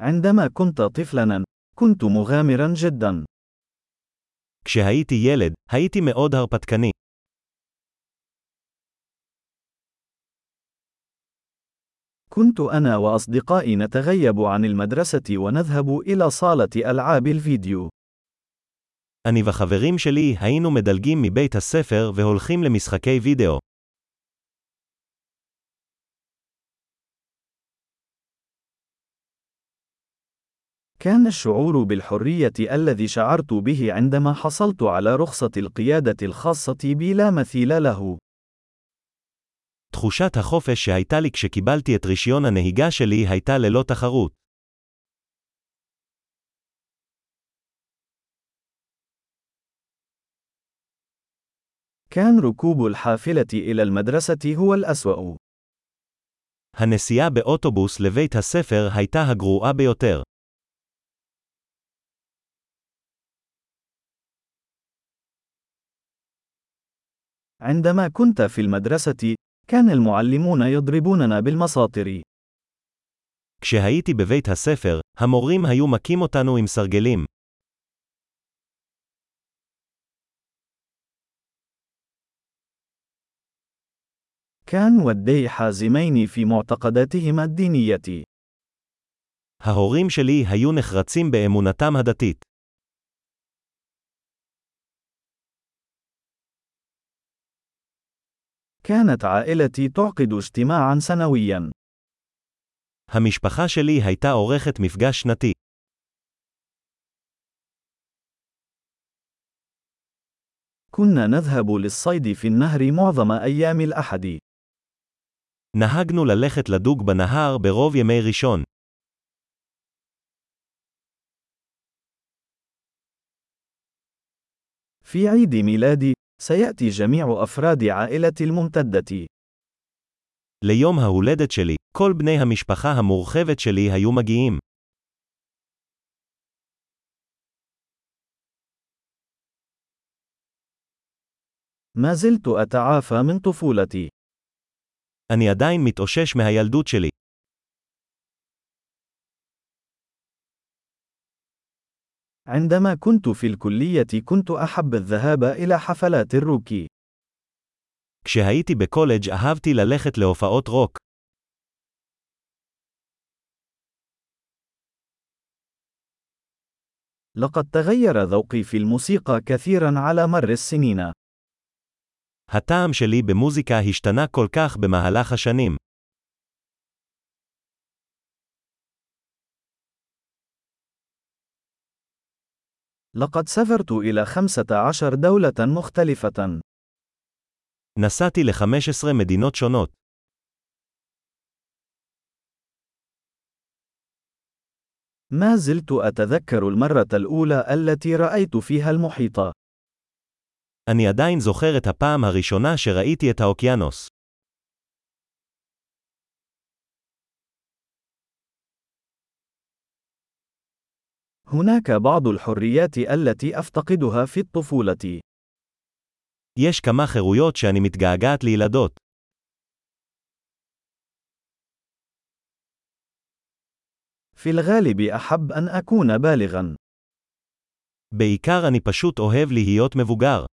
عندما كنت طفلاً، كنت مغامراً جداً. כשהייתי ילד, הייתי מאוד הרפתקני. كنت أنا وأصدقائي نتغيب عن المدرسة ونذهب إلى صالة ألعاب الفيديو. אני וחברים שלי היינו מדלגים מבית הספר והולכים למשחקי וידאו. كان الشعور بالحرية الذي شعرت به عندما حصلت على رخصة القيادة الخاصة بي لا مثيل له. תחושת החופש שהייתה לי כשקיבלתי את רישיון הנהיגה שלי הייתה ללא תחרות. كان ركوب الحافلة إلى المدرسة هو الأسوأ. הנסיעה באוטובוס לבית הספר הייתה הגרועה ביותר. عندما كنت في المدرسة، كان المعلمون يضربوننا بالمساطر. כשהייתי בבית הספר, המורים היו מכים אותנו עם סרגלים. كان والدي حازمين في معتقداتهما الدينية. ההורים שלי היו נחרצים באמונתם הדתית. كانت عائلتي تعقد اجتماعا سنويا. המשפחה שלי הייתה עורכת מפגש שנתי. كنا نذهب للصيد في النهر معظم أيام الأحد. נהגנו ללכת לדוג בנהר ברוב ימי ראשון. في عيد ميلادي، سيأتي جميع أفراد عائلتي الممتدة. ליום ההולדת שלי, כל בני המשפחה המורחבת שלי היו מגיעים. ما زلت أتعافى من طفولتي. אני עדיין מתאושש מהילדות שלי. عندما كنت في الكلية كنت أحب الذهاب إلى حفلات الروكي. כשהייתי בקולג' אהבתי ללכת להופעות רוק. لقد تغير ذوقي في الموسيقى كثيرا على مر السنين. הטעם שלי במוזיקה השתנה כל כך במהלך השנים. لقد سافرت إلى 15 دولة مختلفة. נסעתי ל-15 מדינות שונות. ما زلت أتذكر المرة الأولى التي رأيت فيها المحيط. אני עדיין זוכר את הפעם הראשונה שראיתי את האוקיינוס. هناك بعض الحريات التي أفتقدها في الطفولة. יש כמה חירויות שאני מתגעגעת לילדות. في الغالب أحب أن أكون بالغا. בעיקר אני פשוט אוהב להיות מבוגר.